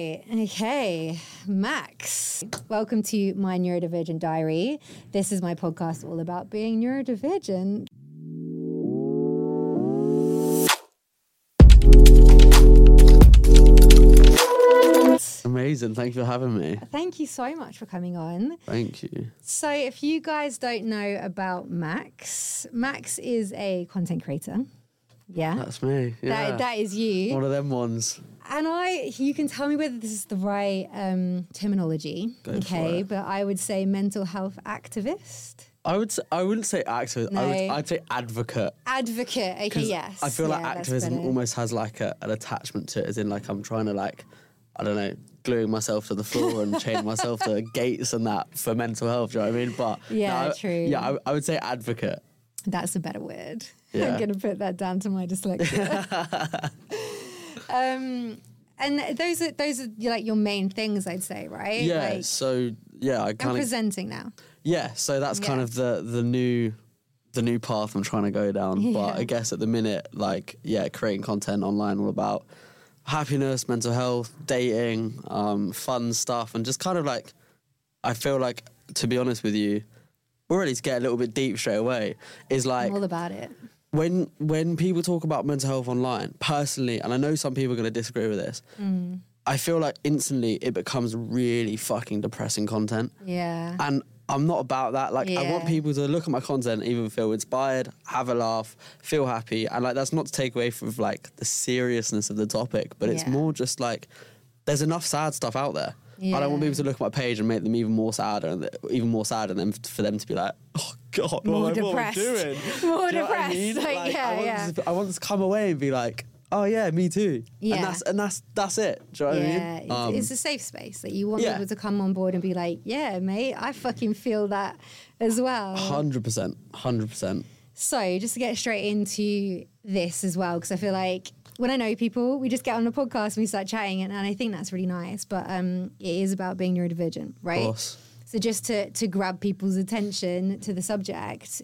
Okay, Max, welcome to my neurodivergent diary. This is my podcast all about being neurodivergent. Amazing. Thank you for having me. Thank you so much for coming on. Thank you. So, if you guys don't know about Max, Max is a content creator. Yeah. That's me. Yeah. That, that is you. One of them ones. And I, you can tell me whether this is the right um, terminology, Go okay? But I would say mental health activist, I would. Say, I wouldn't say activist. I would, No. I'd say advocate. advocate. Okay, yes. I feel Yeah, like activism almost has like a, an attachment to it, as in like I'm trying to like, I don't know, gluing myself to the floor and chaining myself to gates and that for mental health. Do you know what I mean? But Yeah, no, I- true. Yeah, I, I would say advocate. That's a better word. Yeah. I'm gonna put that down to my dyslexia. um, and those are those are like your main things, I'd say, right? Yeah. Like, so yeah, I I'm kind of presenting now. Yeah, so that's kind of the the new the new path I'm trying to go down. Yeah. But I guess at the minute, like yeah, creating content online all about happiness, mental health, dating, um, fun stuff, and just kind of like I feel like to be honest with you, we're already to get a little bit deep straight away is like I'm all about it. When when people talk about mental health online, personally, and I know some people are going to disagree with this. Mm. I feel like instantly it becomes really fucking depressing content. Yeah. And I'm not about that. Like, I want people to look at my content, even feel inspired, have a laugh, feel happy. And, like, that's not to take away from, like, the seriousness of the topic, but it's Yeah. more just like there's enough sad stuff out there. I don't want Yeah. people to look at my page and make them even more sad and even more sad, and then for them to be like, "Oh God, More what am I depressed. doing?" More Do what I depressed. mean? Like, yeah, I want yeah. To, I want to come away and be like, "Oh yeah, me too." Yeah. and that's and that's that's it. Do you know what yeah, I mean? it's, Um, it's a safe space. Like you want yeah. people to come on board and be like, "Yeah, mate, I fucking feel that as well." Hundred percent, hundred percent. So, just to get straight into this as well, because I feel like when I know people, we just get on the podcast and we start chatting, and, and I think that's really nice. But um, it is about being neurodivergent, right? course. So, just to to grab people's attention to the subject.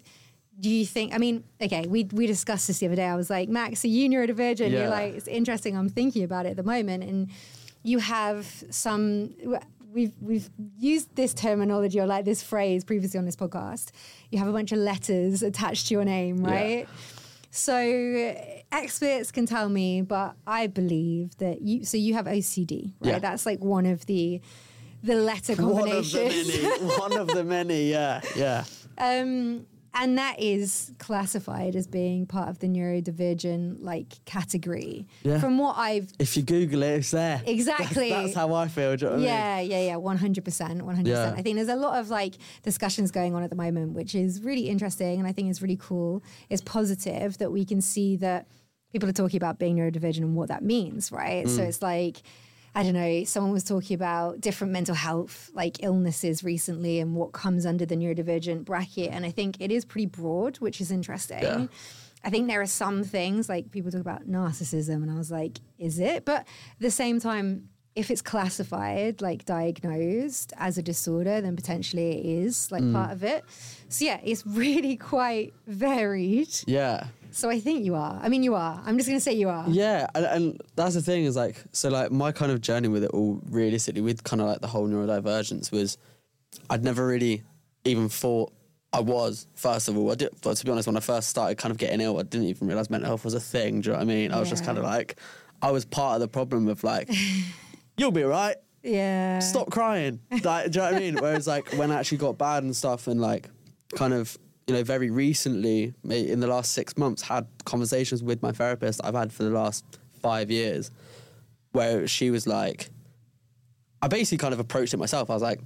Do you think? I mean, okay, we we discussed this the other day. I was like, Max, are you neurodivergent? You're like, it's interesting. I'm thinking about it at the moment, and you have some. We've we've used this terminology or like this phrase previously on this podcast. You have a bunch of letters attached to your name, Yeah. So experts can tell me, but I believe that you. So you have OCD, right? Yeah. That's like one of the the letter combinations. One of the many. one of the many. Yeah, yeah. Um, and that is classified as being part of the neurodivergent like category. Yeah. From what I've If you Google it, it's there. Exactly. That's, that's how I feel. You know what I mean? yeah, yeah, yeah, one hundred percent, One hundred percent. I think there's a lot of like discussions going on at the moment, which is really interesting, and I think it's really cool. It's positive that we can see that people are talking about being neurodivergent and what that means, right? Mm. So it's like. I don't know, someone was talking about different mental health like illnesses recently and what comes under the neurodivergent bracket. And I think it is pretty broad, which is interesting. Yeah. I think there are some things like people talk about narcissism, and I was like, is it? But at the same time, if it's classified, like diagnosed as a disorder, then potentially it is like mm. part of it. So yeah, it's really quite varied. Yeah. So I think you are. I mean, you are. I'm just going to say you are. Yeah, and, and that's the thing is like so like my kind of journey with it all realistically with kind of like the whole neurodivergence was I'd never really even thought I was first of all I did but to be honest when I first started kind of getting ill I didn't even realize mental health was a thing do you know what I mean I was just kind of like I was part of the problem of like you'll be right Yeah. stop crying. Like, do you know what I mean? Whereas like when I actually got bad and stuff, and like kind of you know very recently, in the last six months, had conversations with my therapist I've had for the last five years, where she was like, I basically kind of approached it myself. I was like,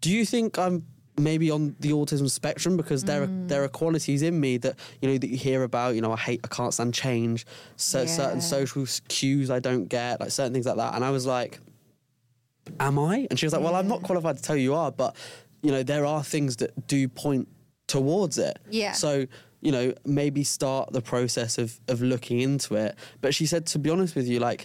Do you think I'm maybe on the autism spectrum? Because there are mm. there are qualities in me that you know that you hear about you know I hate I can't stand change. Cer- certain social cues I don't get like certain things like that. And I was like am I? And she was like well I'm not qualified to tell you are but you know there are things that do point towards it Yeah. so you know maybe start the process of of looking into it but she said to be honest with you like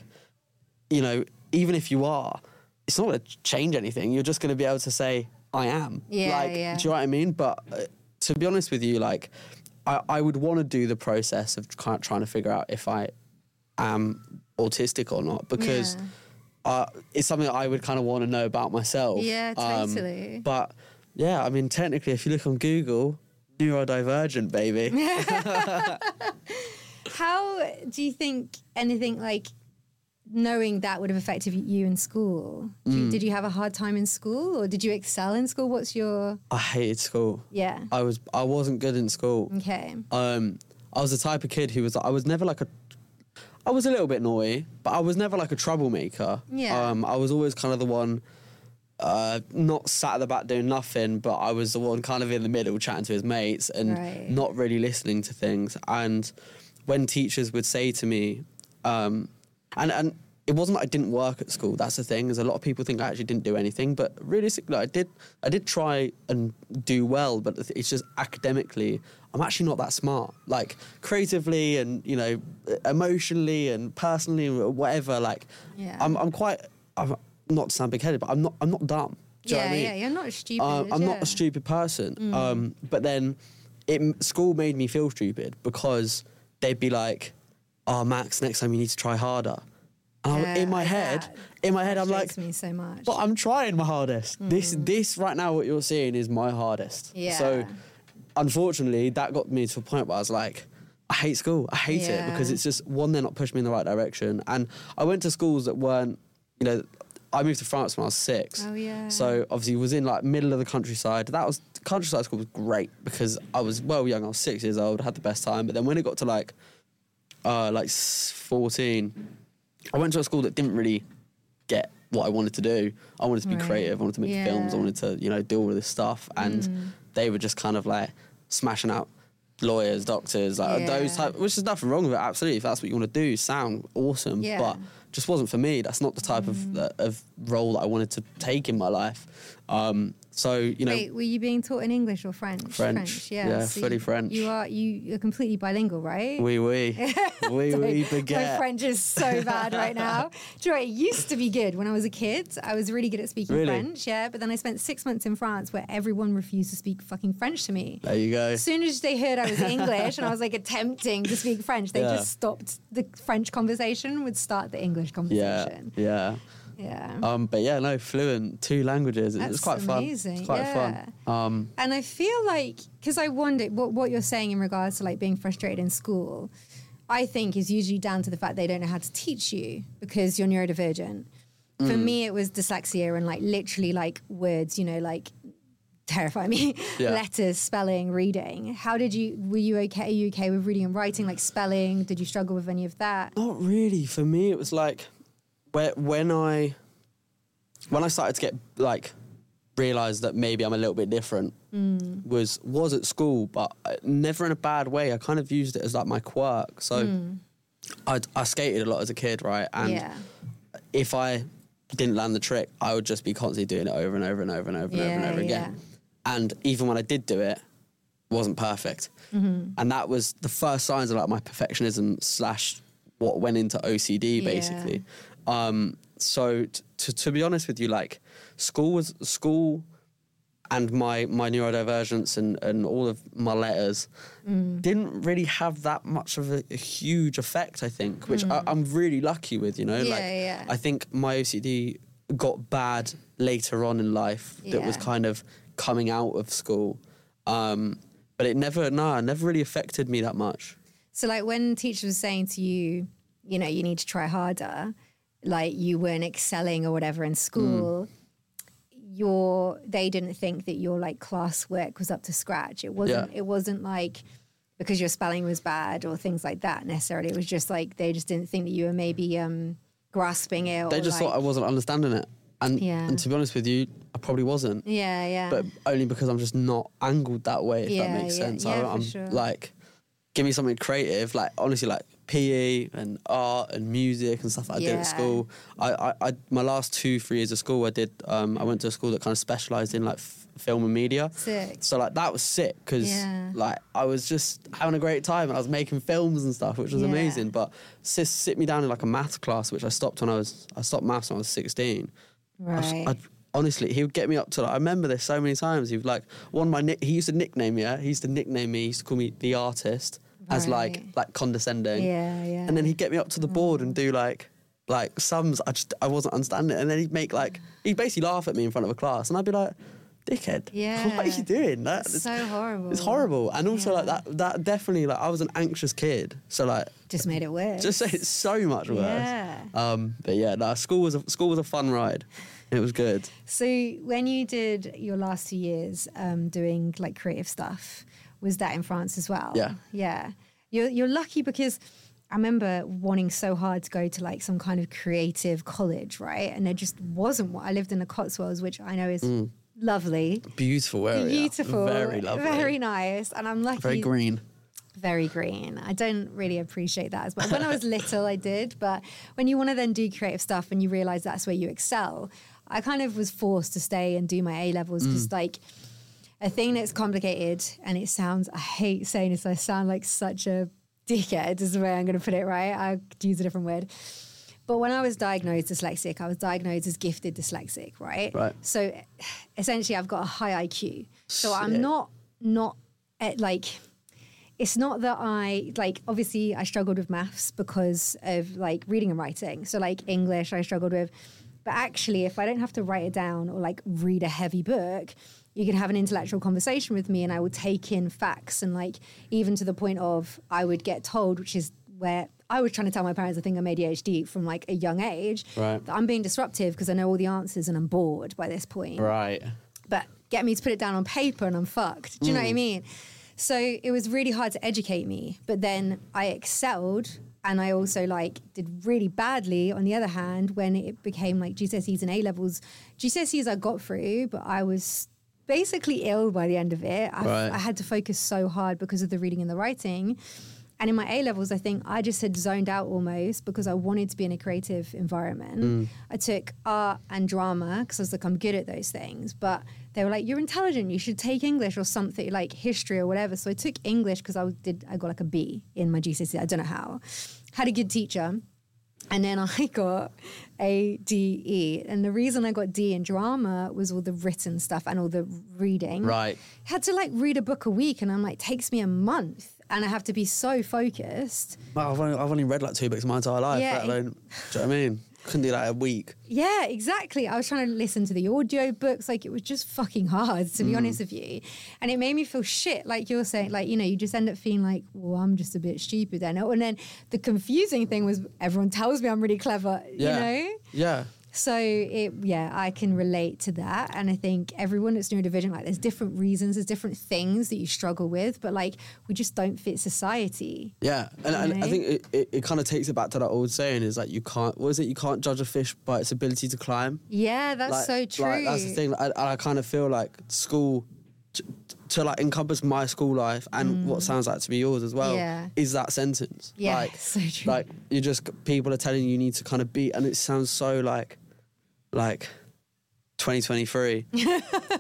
you know even if you are it's not going to change anything you're just going to be able to say I am Yeah, like yeah. do you know what I mean but uh, to be honest with you like I, I would want to do the process of kind of trying to figure out if I am autistic or not because Yeah. uh, it's something I would kind of want to know about myself. Yeah, Um, totally. but yeah, I mean, technically, if you look on Google, neurodivergent, baby. How do you think anything like knowing that would have affected you in school? Mm. you- did you have a hard time in school or did you excel in school? What's your. I hated school. Yeah. I was I wasn't good in school. Okay. Um, I was the type of kid who was I was never like a I was a little bit naughty, but I was never like a troublemaker. Yeah. Um, I was always kind of the one uh, not sat at the back doing nothing, but I was the one kind of in the middle chatting to his mates and Right. not really listening to things. And when teachers would say to me, um, and and it wasn't that I didn't work at school. That's the thing. Is a lot of people think I actually didn't do anything, but realistically, I did. I did try and do well, but it's just academically, I'm actually not that smart. Like creatively and you know, emotionally and personally, whatever. Like, Yeah. I'm I'm quite. I'm not to sound big headed, but I'm not. I'm not dumb. Do you know yeah, what I mean? yeah, you're not stupid. Um, I'm yeah. not a stupid person. Mm. Um, but then it, school made me feel stupid because they'd be like, "Oh, Max, next time you need to try harder." Yeah, in my head, in my head, I'm like, me so much. "But I'm trying my hardest. This, this right now, what you're seeing is my hardest." Yeah. So, unfortunately, that got me to a point where I was like. I hate school. I hate it because it's just one, they're not pushing me in the right direction. And I went to schools that weren't, you know, I moved to France when I was six. Oh, yeah. So obviously was in like middle of the countryside. That was countryside school was great because I was well young. I was six years old. I Had the best time. But then when it got to like, uh, like fourteen, I went to a school that didn't really get what I wanted to do. I wanted to be Right. creative. I wanted to make films. I wanted to you know do all this stuff. And Mm. they were just kind of like smashing out lawyers, doctors, like those type. Which is nothing wrong with it. Absolutely, if that's what you want to do, sound awesome. Yeah. But just wasn't for me. That's not the type of uh, of role that I wanted to take in my life. Um, so you know, Wait, were you being taught in English or French? French, yeah. yeah, So fully you, French. You are you you're completely bilingual, right? we we we we My. French is so bad right now. Do you know, what? it used to be good when I was a kid. I was really good at speaking Really? French, yeah. But then I spent six months in France where everyone refused to speak fucking French to me. There you go. As soon as they heard I was English and I was like attempting to speak French, they Yeah. just stopped the French conversation, would start the English conversation. yeah. Yeah. Um, but yeah, no, fluent, two languages. That's quite fun. amazing, It's quite yeah. fun. Um, And I feel like, because I wonder what, what you're saying in regards to like being frustrated in school, I think is usually down to the fact they don't know how to teach you because you're neurodivergent. For Mm. me, it was dyslexia and like literally like words, you know, like terrify me. Yeah. Letters, spelling, reading. How did you, were you okay? Are you okay with reading and writing, like spelling? Did you struggle with any of that? Not really. For me, it was like where, when I when I started to get like realize that maybe I'm a little bit different Mm. was was at school, but never in a bad way. I kind of used it as like my quirk. So I I skated a lot as a kid, right? And Mm. yeah. if I didn't land the trick, I would just be constantly doing it over and over and over and over and over and over again. And even when I did do it, it wasn't perfect. Mm-hmm. And that was the first signs of like my perfectionism slash what went into OCD Yeah. basically. Um, so t- to to be honest with you, like school was school and my my neurodivergence and, and all of my letters Mm. didn't really have that much of a, a huge effect, I think, which I, I'm really lucky with, you know? Mm. Yeah, like yeah. I think my OCD got bad later on in life that was kind of coming out of school. Um, but it never, nah, never really affected me that much. So, like, when teachers were saying to you, you know, you need to try harder, like you weren't excelling or whatever in school, your they didn't think that your like classwork was up to scratch. It wasn't. Yeah. It wasn't like because your spelling was bad or things like that necessarily. It was just like they just didn't think that you were maybe um grasping it. They just like, thought I wasn't understanding it. And, Yeah. and to be honest with you, I probably wasn't. Yeah, yeah. But only because I'm just not angled that way, if Yeah, that makes sense. yeah, I, I'm sure. like, give me something creative, like honestly, like PE and art and music and stuff that I did at school. I, I, I, my last two, three years of school, I did. Um, I went to a school that kind of specialised in like f- film and media. Sick. So like that was sick because Yeah. like I was just having a great time and I was making films and stuff, which was Yeah. amazing. But sis sit me down in like a maths class, which I stopped when I was I stopped maths when I was sixteen. Right. I'd- honestly, he would get me up to. Like, I remember this so many times. He would like one my nick. He used to nickname me. Yeah, he used to nickname me. He used to call me the artist, as like like condescending. yeah, yeah. And then he'd get me up to the board and do like like sums. I just I wasn't understanding it, and then he'd make like he'd basically laugh at me in front of a class, and I'd be like, "Dickhead, Yeah. what are you doing? That, It's so horrible. It's horrible." And also like that that definitely like I was an anxious kid, so like Just made it worse. just say it's so much worse. Yeah. Um, but yeah, no, school was a, school was a fun ride. It was good. So when you did your last two years um, doing like creative stuff, was that in France as well? Yeah. Yeah. You're you're lucky because I remember wanting so hard to go to like some kind of creative college, right? And there just wasn't one. I lived in the Cotswolds, which I know is lovely. Beautiful area. Beautiful. Mm. Very lovely. Very nice. And I'm lucky. Very green. very green. I don't really appreciate that as well. When I was little, I did, but when you want to then do creative stuff and you realize that's where you excel, I kind of was forced to stay and do my A levels because, like, a thing that's complicated and it sounds, I hate saying this, I sound like such a dickhead, is the way I'm going to put it, right? I'll use a different word. But when I was diagnosed dyslexic, I was diagnosed as gifted dyslexic, right? Right. So essentially, I've got a high IQ. So I'm not not at like it's not that I like obviously I struggled with maths because of like reading and writing. So like English I struggled with. But actually if I don't have to write it down or like read a heavy book, you can have an intellectual conversation with me and I will take in facts and like even to the point of I would get told, which is where I was trying to tell my parents I think I'm ADHD from like a young age. Right. That I'm being disruptive because I know all the answers and I'm bored by this point Right. but get me to put it down on paper and I'm fucked. Do you know what I mm. mean? So it was really hard to educate me. But then I excelled and I also like did really badly on the other hand when it became like GCSEs and A levels. GCSEs I got through, but I was basically ill by the end of it. I, Right. I had to focus so hard because of the reading and the writing. And in my A levels, I think I just had zoned out almost because I wanted to be in a creative environment. Mm. I took art and drama because I was like, I'm good at those things. But they were like, you're intelligent. You should take English or something like history or whatever. So I took English because I did. I got like a B in my GCSE. I don't know how. Had a good teacher. And then I got A, D, E. And the reason I got D in drama was all the written stuff and all the reading. Right. Had to like read a book a week, and I'm like, takes me a month, and I have to be so focused. Well, I've only, I've only read like two books my entire life. Yeah, let alone, do you know what I mean? Couldn't do that a week. Yeah, exactly. I was trying to listen to the audio books. Like it was just fucking hard, to be Mm. honest with you. And it made me feel shit. Like you're saying, like, you know, you just end up feeling like, well, I'm just a bit stupid then. And then the confusing thing was everyone tells me I'm really clever, Yeah. you know? Yeah. So it, yeah, I can relate to that, and I think everyone that's neurodivergent, like, there's different reasons, there's different things that you struggle with, but like, we just don't fit society. Yeah, and, and I think it, it, it kind of takes it back to that old saying is like you can't. What is it? You can't judge a fish by its ability to climb. Yeah, that's like, so true. Like, that's the thing. I, I kind of feel like school to, to like encompass my school life and what sounds like to be yours as well Mm. Yeah. is that sentence. Yeah, like, so true. Like you just people are telling you you need to kind of be, and it sounds so like like 2023,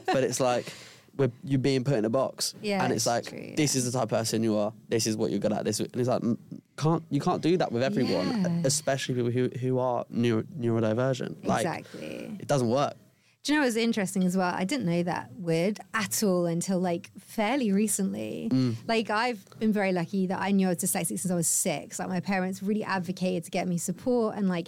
but it's like. We're, you're being put in a box, Yeah, and it's like true, this is the type of person you are. This is what you're good at. This, and it's like mm, can't you can't do that with everyone, Yeah. especially people who who are neuro, neurodivergent. Like exactly. it doesn't work. Do you know what's interesting as well? I didn't know that word at all until like fairly recently. Mm. Like I've been very lucky that I knew I was dyslexic since I was six. Like my parents really advocated to get me support and like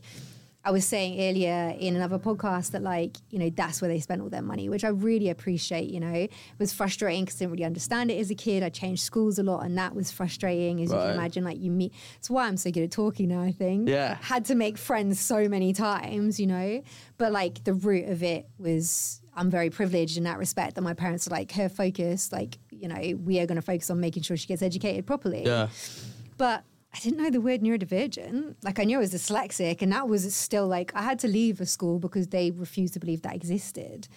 I was saying earlier in another podcast that like, you know, that's where they spent all their money, which I really appreciate, you know. It was frustrating because I didn't really understand it as a kid. I changed schools a lot and that was frustrating as you can imagine. Like you meet it's why I'm so good at talking now, I think Yeah. had to make friends so many times, you know. But like the root of it was I'm very privileged in that respect that my parents are like her focus, like, you know, we are gonna focus on making sure she gets educated properly. Yeah. But I didn't know the word neurodivergent. Like I knew I was dyslexic and that was still like I had to leave a school because they refused to believe that existed.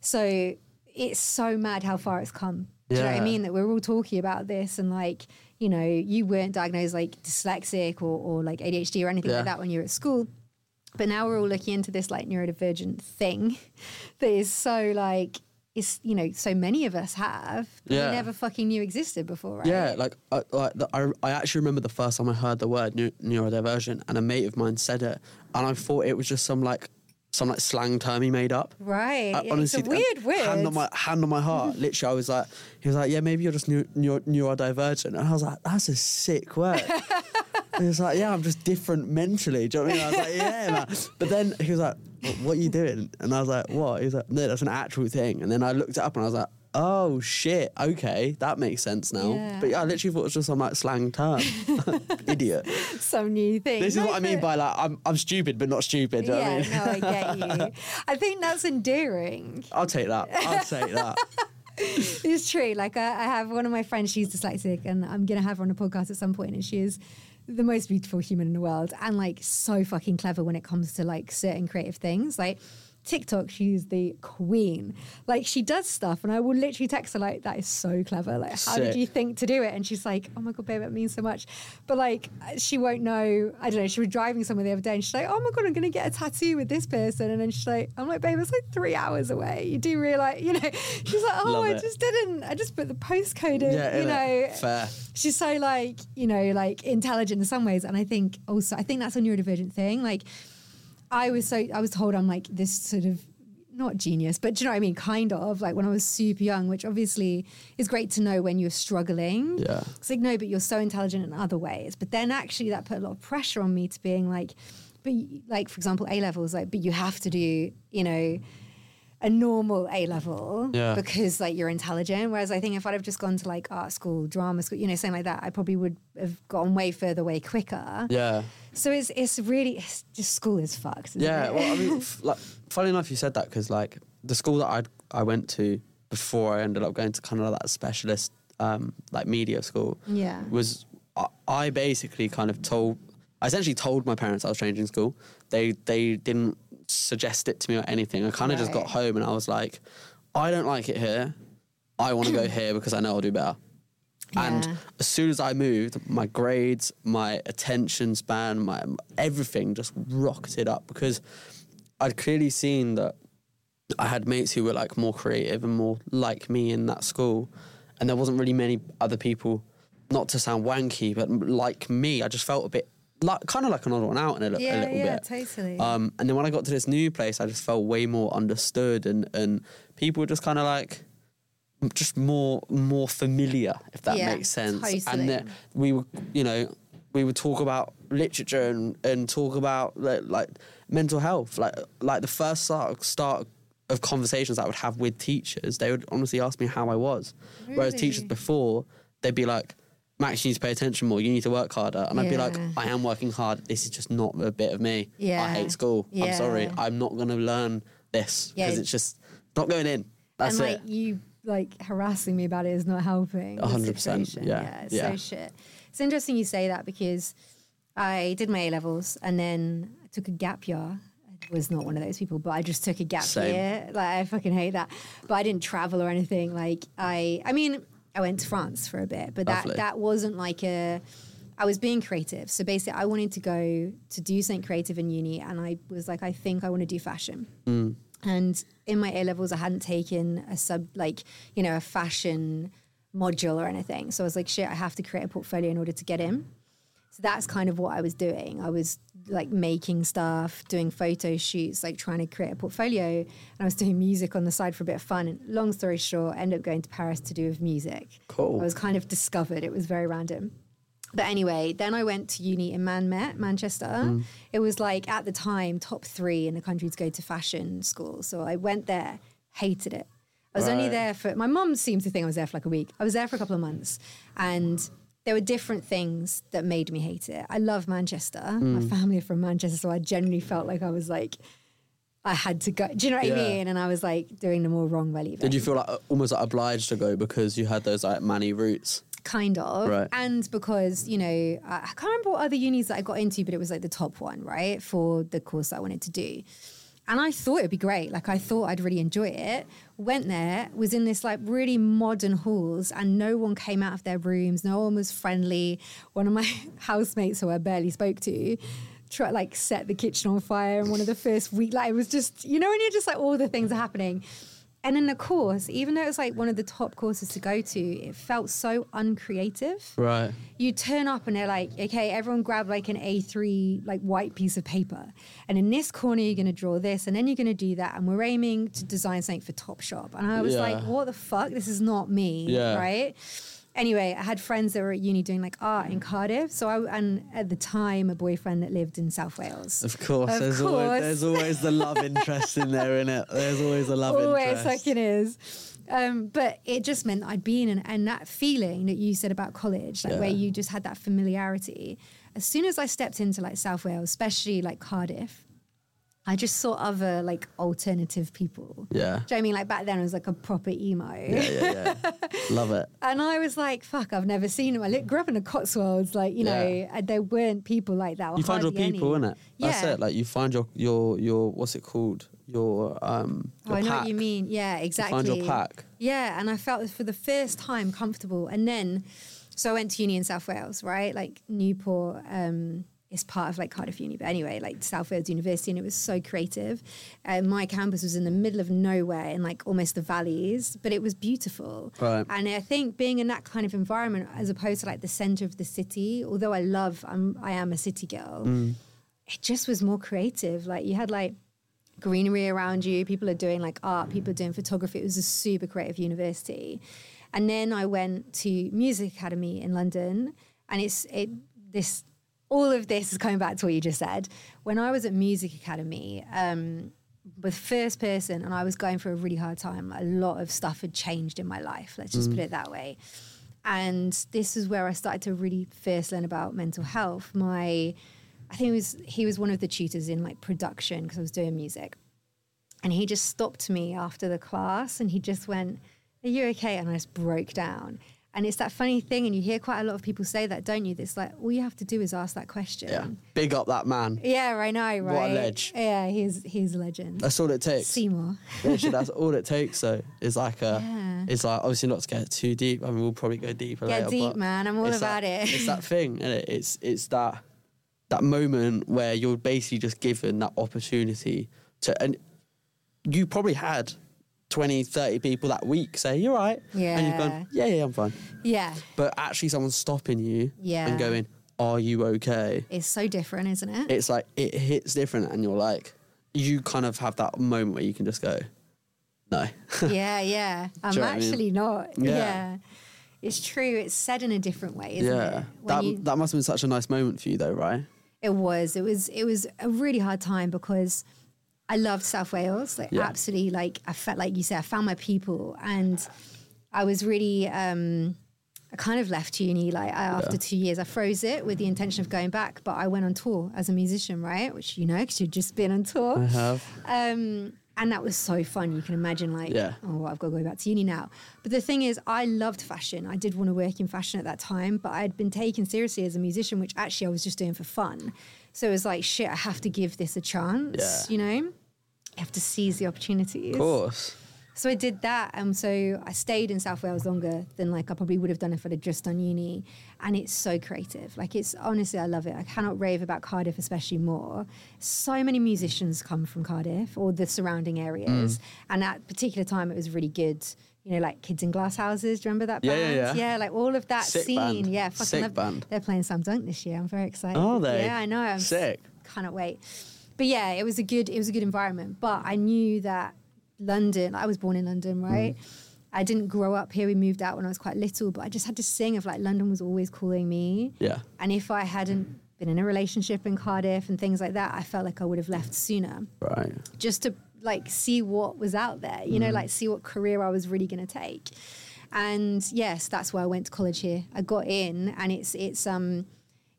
So it's so mad how far it's come. Do you know what I mean? That we're all talking about this and like, you know, you weren't diagnosed like dyslexic or, or like ADHD or anything Yeah. like that when you were at school. But now we're all looking into this like neurodivergent thing that is so like it's you know so many of us have Yeah. we never fucking knew existed before, right? Yeah, like, I, like the, I, I actually remember the first time I heard the word neu- neurodivergent, and a mate of mine said it, and I thought it was just some like some like slang term he made up. Right. I- Yeah, honestly, it's a weird word. Hand on my hand on my heart. Literally, I was like, he was like, yeah, maybe you're just neu- neu- neurodivergent, and I was like, that's a sick word. And he was like, yeah, I'm just different mentally. Do you know what I mean? I was like, yeah, man. But then he was like, "What- what are you doing? And I was like, what? He was like, no, that's an actual thing. And then I looked it up and I was like, oh shit, okay, that makes sense now. Yeah. But yeah, I literally thought it was just some like slang term. Idiot. Some new thing. This is No, what I mean by like, I'm, I'm stupid, but not stupid. Do you know yeah, I mean? no, I get you. I think that's endearing. I'll take that. I'll take that. It's true. Like I, I have one of my friends, she's dyslexic, and I'm gonna have her on a podcast at some point, and she is the most beautiful human in the world, and like so fucking clever when it comes to like certain creative things. Like TikTok, she's the queen. Like she does stuff, and I will literally text her like, "That is so clever. Like, how did you think to do it?" And she's like, "Oh my god, babe, it means so much." But like, she won't know. I don't know. She was driving somewhere the other day, and she's like, "Oh my god, I'm gonna get a tattoo with this person," and then she's like, "I'm like, babe, it's like three hours away. You do realize, you know?" She's like, "Oh, Love I it. just didn't. I just put the postcode in. Yeah, you know." Fair. She's so like, you know, like intelligent in some ways, and I think also, I think that's a neurodivergent thing. Like, I was so I was told I'm like this sort of not genius, but do you know what I mean? Kind of like when I was super young, which obviously is great to know when you're struggling. Yeah. It's like, no, but you're so intelligent in other ways. But then actually that put a lot of pressure on me to being like, but like, for example, A levels, like, but you have to do, you know, a normal A level Yeah. because like you're intelligent. Whereas I think if I'd have just gone to like art school, drama school, you know, something like that, I probably would have gone way further way quicker. Yeah. So it's it's really it's just school is fucked. Yeah, it? well, I mean, f- like, funny enough, you said that because like the school that I I went to before I ended up going to kind of that specialist um, like media school Yeah. was I, I basically kind of told I essentially told my parents I was changing school. They they didn't suggest it to me or anything. I kind of just got home and I was like, I don't like it here. I want to go here because I know I'll do better. And as soon as I moved, my grades, my attention span, my everything just rocketed up because I'd clearly seen that I had mates who were like more creative and more like me in that school, and there wasn't really many other people. Not to sound wanky, but like me, I just felt a bit like kind of like an odd one out in a, li- a little yeah, bit. totally. Um, and then when I got to this new place, I just felt way more understood, and and people were just kind of like just more more familiar, if that Yeah, makes sense. totally. And that we would, you know, we would talk about literature and, and talk about like, like mental health. Like like the first start start of conversations I would have with teachers, they would honestly ask me how I was. Whereas teachers Really? before, they'd be like. Max, you need to pay attention more. You need to work harder. And I'd be like, I am working hard. This is just not a bit of me. I Yeah. hate school. I'm sorry. I'm not going to learn this Yeah. because it's just not going in. That's and it. like you like harassing me about it is not helping. the 100%, situation. yeah, it's yeah. so shit. It's interesting you say that because I did my A levels and then I took a gap year. I was not one of those people, but I just took a gap Same. year. Like I fucking hate that. But I didn't travel or anything. Like I, I mean, I went to France for a bit, but that Lovely. that wasn't like a. I was being creative, so basically, I wanted to go to do something creative in uni, and I was like, I think I want to do fashion. Mm. And in my A levels, I hadn't taken a sub, like, you know, a fashion module or anything. So I was like, shit, I have to create a portfolio in order to get in. So that's kind of what I was doing. I was like making stuff, doing photo shoots, like trying to create a portfolio. And I was doing music on the side for a bit of fun. And long story short, ended up going to Paris to do with music. Cool. I was kind of discovered. It was very random. But anyway, then I went to uni in Manmet, Manchester. Mm. It was like at the time top three in the country to go to fashion school. So I went there, hated it. I was only there for my mum seemed to think I was there for like a week. I was there for a couple of months, and there were different things that made me hate it. I love Manchester. My family are from Manchester, so I genuinely felt like I was like. I had to go. Do you know what I mean? And I was like doing them all wrong by leaving. Did you feel like uh, almost like obliged to go because you had those like Manny roots? kind of Right. and because you know i I can't remember what other unis that i got into but it was like the top one right for the course that i wanted to do and i thought it'd be great like i thought i'd really enjoy it. Went there was in this like really modern halls and no one came out of their rooms no one was friendly. One of my housemates who i barely spoke to try like set the kitchen on fire in one of the first week. Like it was just you know when you're just like all the things are happening and in the course, even though it was like one of the top courses to go to, it felt so uncreative. Right. You turn up and they're like, okay, everyone grab like an A3 like white piece of paper. And in this corner you're gonna draw this and then you're gonna do that. And we're aiming to design something for Topshop. And I was Yeah. like, what the fuck? This is not me. Yeah. Right? Anyway, I had friends that were at uni doing like art in Cardiff. So I and at the time a boyfriend that lived in South Wales. Of course, Of there's course. always there's always the love interest in there, in it. There's always a love Always interest. fucking is. Um, but it just meant I'd been in, and that feeling that you said about college, like where you just had that familiarity. As soon as I stepped into like South Wales, especially like Cardiff, I just saw other like alternative people. Yeah. Do you know what I mean? Like back then, I was like a proper emo. Yeah, yeah, yeah. Love it. And I was like, fuck, I've never seen them. I li- grew up in the Cotswolds, like, you know, Yeah. and there weren't people like that. You find your people, any. innit? That's Yeah. it. Like you find your your your what's it called? Your um. Oh, I know pack. what you mean. Yeah, You exactly. find your pack. Yeah, and I felt for the first time comfortable. And then, so I went to uni in South Wales, right? Like Newport um, is part of like Cardiff Uni, but anyway, like South Wales University, and it was so creative. Uh, my campus was in the middle of nowhere in like almost the valleys, but it was beautiful. Right. And I think being in that kind of environment, as opposed to like the center of the city, although I love, I'm, I am a city girl, it just was more creative. Like you had like greenery around you. People are doing like art. People are doing photography. It was a super creative university. And then I went to Music Academy in London, and it's it this all of this is coming back to what you just said. When I was at Music Academy, um, with first person, and I was going through a really hard time. A lot of stuff had changed in my life. Let's just put it that way. And this is where I started to really first learn about mental health. My I think it was he was one of the tutors in like production because I was doing music. And he just stopped me after the class and he just went, Are you okay? And I just broke down. And it's that funny thing, and you hear quite a lot of people say that, don't you? It's like all you have to do is ask that question. Yeah. Big up that man. Yeah, I know, right? What a ledge. Yeah, he's he's a legend. That's all it takes. Seymour. Literally, that's all it takes. So it's like a, Yeah. it's like obviously not to get too deep. I mean, we'll probably go deeper Get later. deep, but man. I'm all about that, it. It's that thing, and it? it's it's that that moment where you're basically just given that opportunity to, and you probably had 20, 30 people that week say you're right, Yeah. and you've Yeah. gone, yeah, yeah, I'm fine. Yeah, But actually, someone stopping you Yeah. and going, are you okay? it's so different, isn't it? It's like it hits different, and you're like, you kind of have that moment where you can just go, no. yeah, yeah. I'm Do you know what I mean? actually not. Yeah. Yeah. It's true. It's said in a different way, isn't yeah, it? When that you- that must have been such a nice moment for you, though, right? It was. It was. It was a really hard time because I loved South Wales. Like Yeah. absolutely. Like I felt like you said, I found my people, and I was really. Um, I kind of left uni like I, after Yeah. two years. I froze it with the intention of going back, but I went on tour as a musician, right? Which you know, because you've just been on tour. I have. Um, and that was so fun. You can imagine, like, Yeah. oh, I've got to go back to uni now. But the thing is, I loved fashion. I did want to work in fashion at that time, but I'd been taken seriously as a musician, which actually I was just doing for fun. So it was like, shit, I have to give this a chance. Yeah. You know, you have to seize the opportunities. Of course. So I did that, and so I stayed in South Wales longer than like I probably would have done if I'd have just done uni. And it's so creative. Like it's honestly, I love it. I cannot rave about Cardiff especially more. So many musicians come from Cardiff or the surrounding areas, mm. and at particular time it was really good. You know, like Kids in Glass Houses. Do you remember that Yeah, band? yeah, yeah. like all of that Sick scene. band. Yeah, fucking Sick love- band. They're playing Slam Dunk this year. I'm very excited. Are they? Yeah, I know. I'm Sick. cannot wait. But yeah, it was a good it was a good environment. But I knew that London, I was born in London, mm. right? I didn't grow up here. We moved out when I was quite little, but I just had to sing of like London was always calling me. Yeah. And if I hadn't been in a relationship in Cardiff and things like that, I felt like I would have left sooner Right. just to like see what was out there, you know, like see what career I was really going to take. And yes, that's why I went to college here. I got in, and it's it's um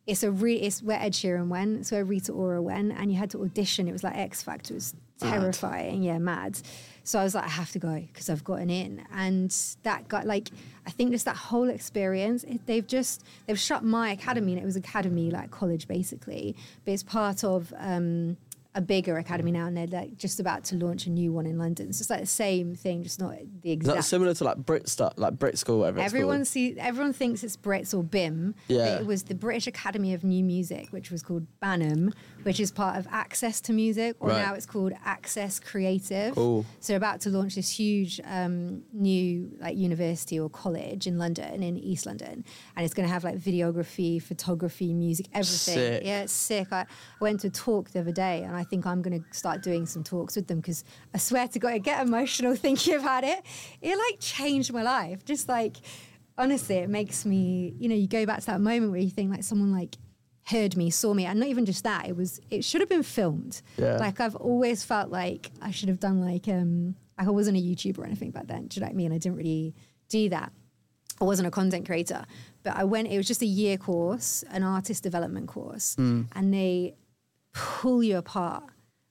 it's a re- it's where Ed Sheeran went, it's where Rita Ora went, and you had to audition. It was like X Factor. It was terrifying, yeah, mad. So I was like, I have to go because I've gotten in, and that got like I think just that whole experience. It, they've just they've shut my academy, and it was academy like college basically, but it's part of. um a bigger academy mm. now, and they're like just about to launch a new one in London. So it's like the same thing, just not the exact. similar to like Brit stuff, like Brit school, whatever Everyone see, everyone thinks it's Brits or BIMM. but Yeah. It was the British Academy of New Music, which was called BANM, which is part of Access to Music, or Right. now it's called Access Creative. Cool. So they're about to launch this huge um, new like university or college in London, in East London, and it's going to have like videography, photography, music, everything. Sick. Yeah, it's sick. I, I went to a talk the other day, and I think I'm going to start doing some talks with them because I swear to God, I get emotional thinking about it. It like changed my life. Just like honestly, it makes me, you know, you go back to that moment where you think like someone like heard me, saw me, and not even just that. It was, it should have been filmed. Yeah. Like I've always felt like I should have done like, um, like I wasn't a YouTuber or anything back then. Do you know what I mean? I didn't really do that. I wasn't a content creator, but I went. It was just a year course, an artist development course, Mm. and they pull you apart,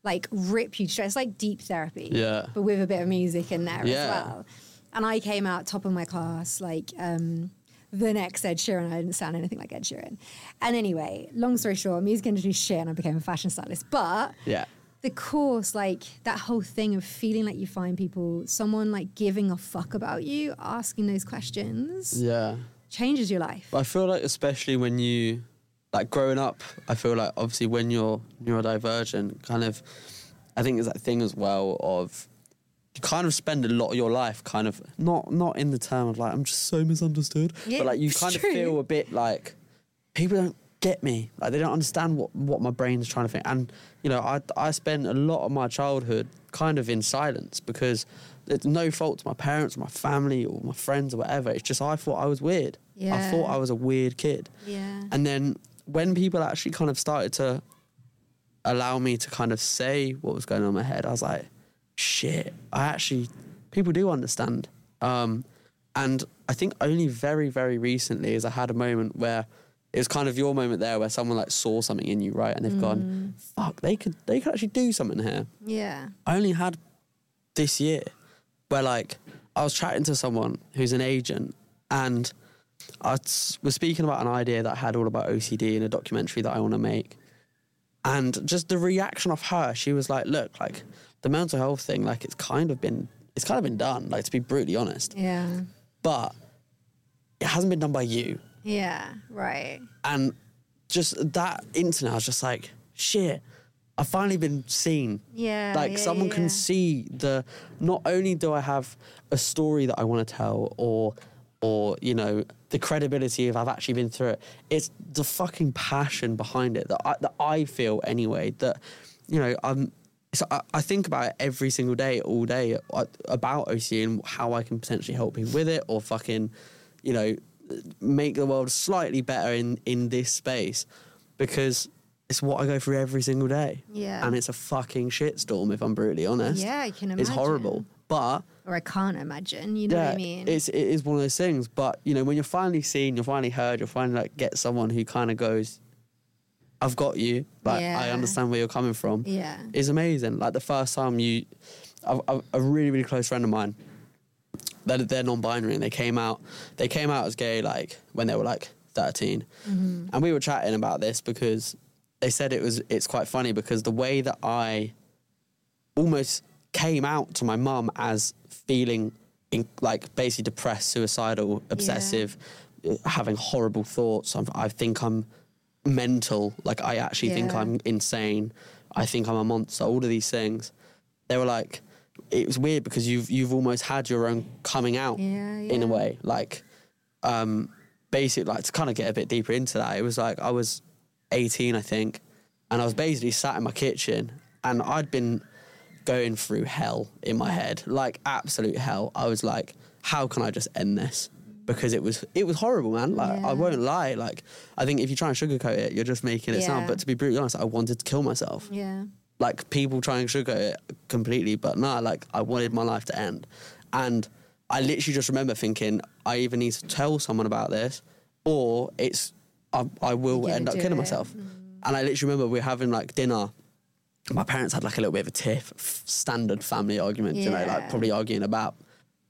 like rip you. It's like deep therapy, Yeah. but with a bit of music in there Yeah. as well. And I came out top of my class, like um, the next Ed Sheeran. I didn't sound anything like Ed Sheeran. And anyway, long story short, music industry shit, and I became a fashion stylist. But Yeah. the course, like that whole thing of feeling like you find people, someone like giving a fuck about you, asking those questions, Yeah. changes your life. I feel like especially when you like growing up, I feel like obviously when you're neurodivergent, kind of I think there's that thing as well of you kind of spend a lot of your life kind of not not in the term of like I'm just so misunderstood. Yeah, but like you kind true. of feel a bit like people don't get me. Like they don't understand what, what my brain's trying to think. And, you know, I I spent a lot of my childhood kind of in silence because it's no fault to my parents or my family or my friends or whatever. It's just I thought I was weird. Yeah. I thought I was a weird kid. Yeah. And then when people actually kind of started to allow me to kind of say what was going on in my head, I was like, shit, I actually, people do understand. Um, and I think only very, very recently is I had a moment where it was kind of your moment there where someone like saw something in you, right? And they've gone, fuck, they could, they could actually do something here. yeah. I only had this year where like I was chatting to someone who's an agent and I was speaking about an idea that I had all about OCD in a documentary that I want to make. And just the reaction of her, she was like, look, like the mental health thing, like it's kind of been, it's kind of been done, like to be brutally honest, Yeah. but it hasn't been done by you. Yeah. Right. And just that instant, I was just like, shit, I've finally been seen Yeah. like yeah, someone yeah. can see the not only do i have a story that i want to tell or or you know the credibility of i've actually been through it it's the fucking passion behind it that i, that I feel anyway that you know i'm so I, I think about it every single day all day uh, about OC and how i can potentially help people with it or fucking you know make the world slightly better in in this space because it's what I go through every single day. Yeah. And it's a fucking shitstorm if I'm brutally honest. Yeah, I can imagine. It's horrible. But Or I can't imagine. You know yeah, what I mean? it's it is one of those things. But you know, when you're finally seen, you're finally heard, you're finally like get someone who kind of goes, "I've got you," like I understand where you're coming from. yeah. Is amazing. Like the first time you, a, a, a really really close friend of mine, they're, they're non-binary and they came out, they came out as gay like when they were like 13, Mm-hmm. and we were chatting about this because they said it was it's quite funny because the way that I almost came out to my mum as feeling in, like basically depressed, suicidal, obsessive, uh, having horrible thoughts. I'm, I think I'm mental. Like I actually think I'm insane. I think I'm a monster. All of these things. They were like, it was weird because you've you've almost had your own coming out Yeah, in a way. Like, um, basically, like to kind of get a bit deeper into that. It was like I was 18, I think, and I was basically sat in my kitchen, and I'd been going through hell in my head, like absolute hell. I was like, how can I just end this? Because it was it was horrible, man. Like Yeah. I won't lie. Like I think if you try and sugarcoat it, you're just making it sound. But to be brutally honest, I wanted to kill myself. Yeah. Like people try and sugarcoat it completely, but nah, like I wanted my life to end. And I literally just remember thinking, I either need to tell someone about this, or it's I, I will end up killing it. myself. And I literally remember we were having like dinner. My parents had like a little bit of a tiff, standard family argument, you know, like probably arguing about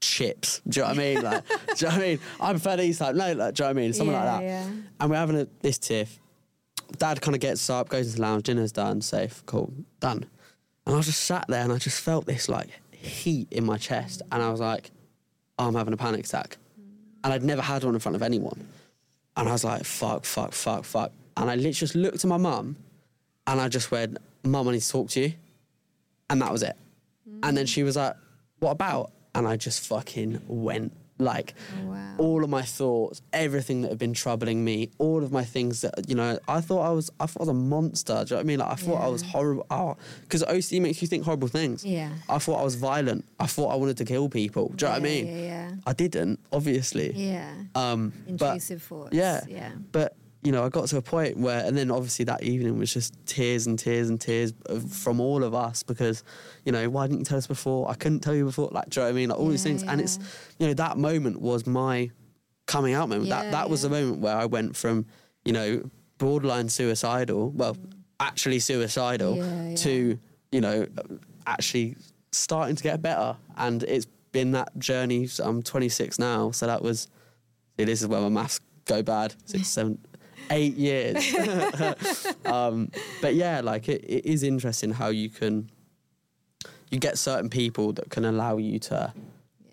chips. Do you know what I mean? Like, do you know what I mean? I prefer these type. No, like, do you know what I mean? Something Yeah, like that. yeah. And we're having a, this tiff. Dad kind of gets up, goes into the lounge, dinner's done, safe, cool, done. And I was just sat there and I just felt this like heat in my chest. And I was like, oh, I'm having a panic attack. And I'd never had one in front of anyone. And I was like, fuck, fuck, fuck, fuck. And I literally just looked at my mum and I just went, Mum, I need to talk to you. And that was it. And then she was like, What about? And I just fucking went Like Oh, wow. all of my thoughts, everything that had been troubling me, all of my things that you know, I thought I was, I thought I was a monster. Do you know what I mean? Like I thought I was horrible. Oh, because OCD makes you think horrible things. Yeah. I thought I was violent. I thought I wanted to kill people. Do you know what I mean? Yeah, yeah. I didn't, obviously. Yeah. Um, but Intrusive thoughts. yeah, Yeah. But you know, I got to a point where, and then obviously that evening was just tears and tears and tears from all of us because, you know, why didn't you tell us before? I couldn't tell you before. Like, do you know what I mean? Like all these Yeah, things, and it's, you know, that moment was my coming out moment. Yeah, that that was the moment where I went from, you know, borderline suicidal, well, actually suicidal, Yeah, yeah. to you know, actually starting to get better, and it's been that journey. So I'm 26 now, so that was. See, this is where my maths go bad. Six, seven, eight years. um, but yeah, like it, it is interesting how you can. You get certain people that can allow you to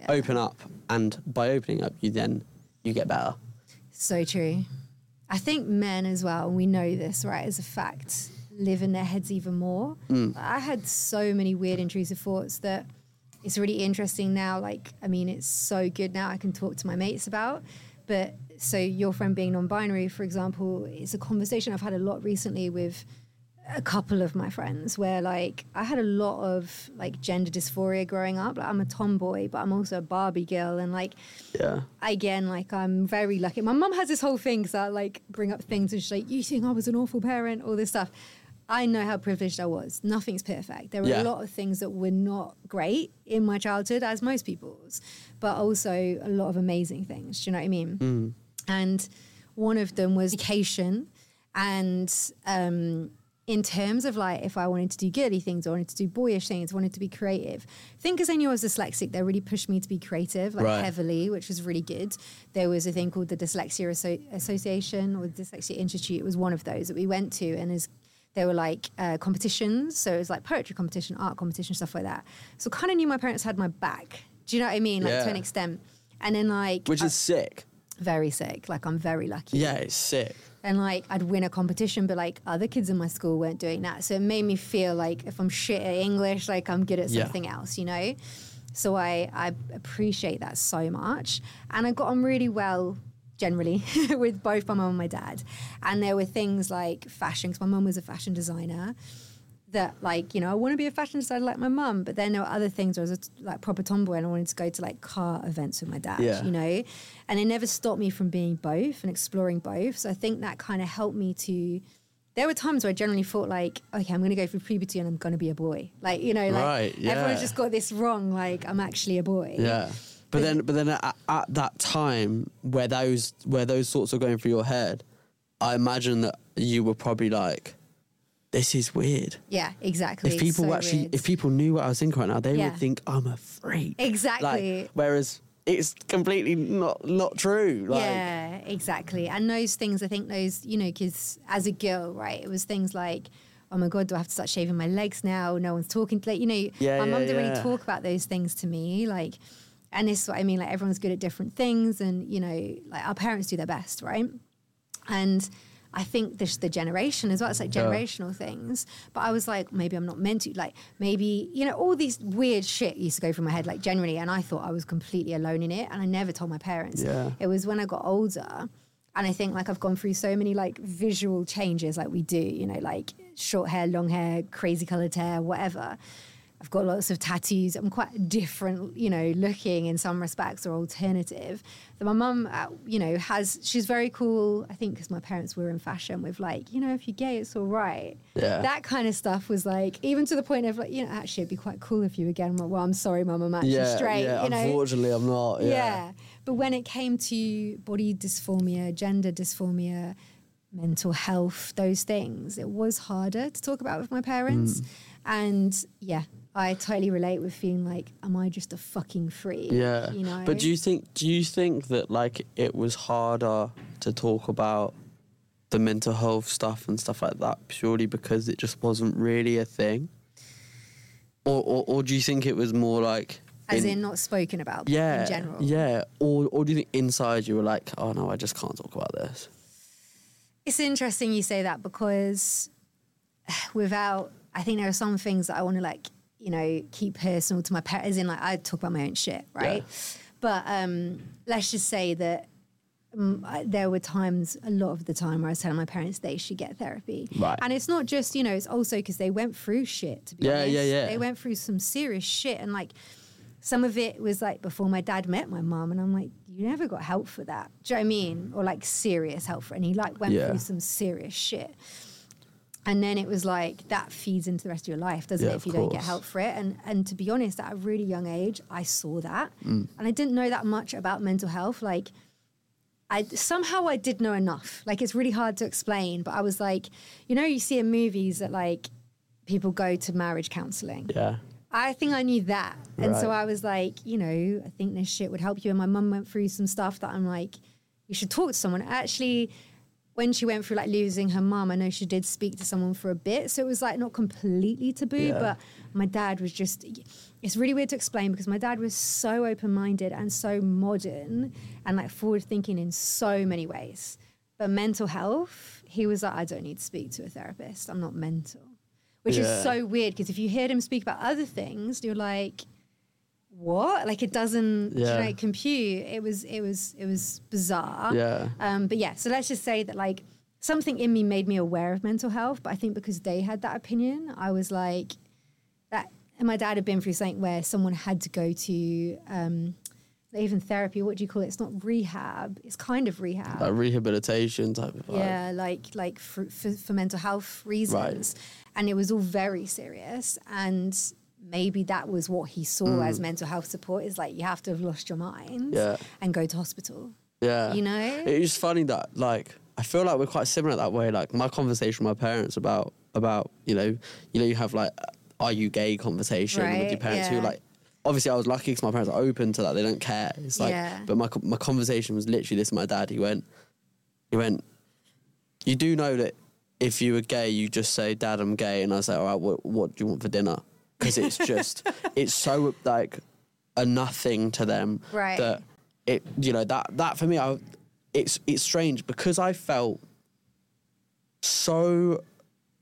Yeah. open up, and by opening up, you then you get better. So true. I think men as well, and we know this, right, as a fact, live in their heads even more. Mm. I had so many weird, intrusive thoughts that it's really interesting now. Like, I mean, it's so good now I can talk to my mates about. But so, your friend being non binary, for example, is a conversation I've had a lot recently with a couple of my friends where like I had a lot of like gender dysphoria growing up. Like I'm a tomboy, but I'm also a Barbie girl and like Yeah. again, like I'm very lucky. My mum has this whole thing because I like bring up things and she's like, "You think I was an awful parent?" All this stuff. I know how privileged I was. Nothing's perfect. There were Yeah. a lot of things that were not great in my childhood, as most people's, but also a lot of amazing things. Do you know what I mean? And one of them was education, and um, in terms of like if I wanted to do girly things, or wanted to do boyish things, wanted to be creative. I think because I knew I was dyslexic, they really pushed me to be creative, like Right. heavily, which was really good. There was a thing called the Dyslexia Asso- Association or the Dyslexia Institute. It was one of those that we went to, and as there were like uh, competitions, so it was like poetry competition, art competition, stuff like that. So kind of knew my parents had my back. Do you know what I mean? Like to an extent. And then like Which I- is sick. very sick. Like I'm very lucky Yeah, it's sick. and like I'd win a competition, but like other kids in my school weren't doing that. So it made me feel like if I'm shit at English, like I'm good at Yeah. something else, you know? So I, I appreciate that so much. And I got on really well generally with both my mum and my dad. And there were things like fashion, because my mum was a fashion designer. That like you know I want to be a fashion designer like my mum, but then there were other things where I was like proper tomboy and I wanted to go to like car events with my dad, Yeah. you know, and it never stopped me from being both and exploring both. So I think that kind of helped me to. There were times where I generally thought like, okay, I'm going to go through puberty and I'm going to be a boy, like you know, like Right, everyone's yeah. just got this wrong, like I'm actually a boy. Yeah. But then, but then at, at that time where those where those thoughts are going through your head, I imagine that you were probably like, "This is weird." Yeah, exactly. If people So actually, weird. if people knew what I was thinking right now, they Yeah. would think I'm a freak. Exactly. Like, whereas it's completely not not true. Like, yeah, exactly. And those things, I think those, you know, because as a girl, right, it was things like, oh my God, do I have to start shaving my legs now? No one's talking. Like, you know, Yeah, my mum yeah, didn't really talk about those things to me. Like, and this is what I mean. Like, everyone's good at different things. And, you know, like our parents do their best, right? And I think this the generation as well. It's like Yeah. generational things. But I was like, maybe I'm not meant to. Like maybe you know all these weird shit used to go through my head. Like generally, and I thought I was completely alone in it, and I never told my parents. Yeah. It was when I got older, and I think like I've gone through so many like visual changes, like we do. You know, like short hair, long hair, crazy colored hair, whatever. I've got lots of tattoos. I'm quite different, you know, looking in some respects or alternative. That my mum, uh, you know, has, she's very cool. I think because my parents were in fashion with like, you know, if you're gay, it's all right. Yeah. That kind of stuff was like, even to the point of like, you know, actually, it'd be quite cool if you were gay. I'm like, well, I'm sorry, mum, I'm actually yeah, straight. yeah. you know? Unfortunately, I'm not. Yeah. Yeah. But when it came to body dysphoria, gender dysphoria, mental health, those things, it was harder to talk about with my parents. Mm. And yeah, I totally relate with feeling like, am I just a fucking freak? Yeah. You know? But do you think do you think that like it was harder to talk about the mental health stuff and stuff like that purely because it just wasn't really a thing? Or or, or do you think it was more like As in not spoken about yeah, in general. Yeah. Or or do you think inside you were like, oh no, I just can't talk about this? It's interesting you say that because without, I think there are some things that I want to like, you know, keep personal to my parents. As in, like, I talk about my own shit, right? But um, let's just say that um, I- there were times, a lot of the time, where I was telling my parents they should get therapy. Right. And it's not just, you know, it's also because they went through shit, to be Yeah, honest. yeah, yeah. They went through some serious shit. And like, some of it was like before my dad met my mom, and I'm like, you never got help for that. Do you know what I mean? Or like serious help for. And he like went Yeah. through some serious shit. And then it was like that feeds into the rest of your life, doesn't Yeah, it? If you don't get help for it. And and to be honest, at a really young age, I saw that, Mm. and I didn't know that much about mental health. Like, I somehow I did know enough. Like, it's really hard to explain, but I was like, you know, you see in movies that like people go to marriage counseling. Yeah. I think I knew that. And so I was like, you know, I think this shit would help you. And my mum went through some stuff that I'm like, you should talk to someone. Actually, when she went through like losing her mum, I know she did speak to someone for a bit. So it was like not completely taboo, Yeah. but my dad was just, it's really weird to explain because my dad was so open minded and so modern and like forward thinking in so many ways. But mental health, he was like, I don't need to speak to a therapist. I'm not mental which Yeah. is so weird because if you hear him speak about other things, you're like, what? Like it doesn't Yeah. know, compute. It was it was it was bizarre. Yeah. Um, but yeah, so let's just say that like something in me made me aware of mental health, but I think because they had that opinion, I was like that. And my dad had been through something where someone had to go to um, even therapy. What do you call it? It's not rehab. It's kind of rehab. Like rehabilitation type of. Yeah, like like for, for, for mental health reasons, and it was all very serious. And maybe that was what he saw as mental health support is like you have to have lost your mind Mm. Yeah. and go to hospital. Yeah. You know? It's funny that like I feel like we're quite similar that way. Like my conversation with my parents about about, you know, you know, you have like are you gay conversation with your Right, parents who like obviously I was lucky because my parents are open to that. They don't care. It's like Yeah. but my my conversation was literally this with my dad. He went he went you do know that if you were gay, you just say, "Dad, I'm gay," and I like, "All right, what, what do you want for dinner?" Because it's just, it's so like a nothing to them Right. that it, you know, that that for me, I, it's it's strange because I felt so.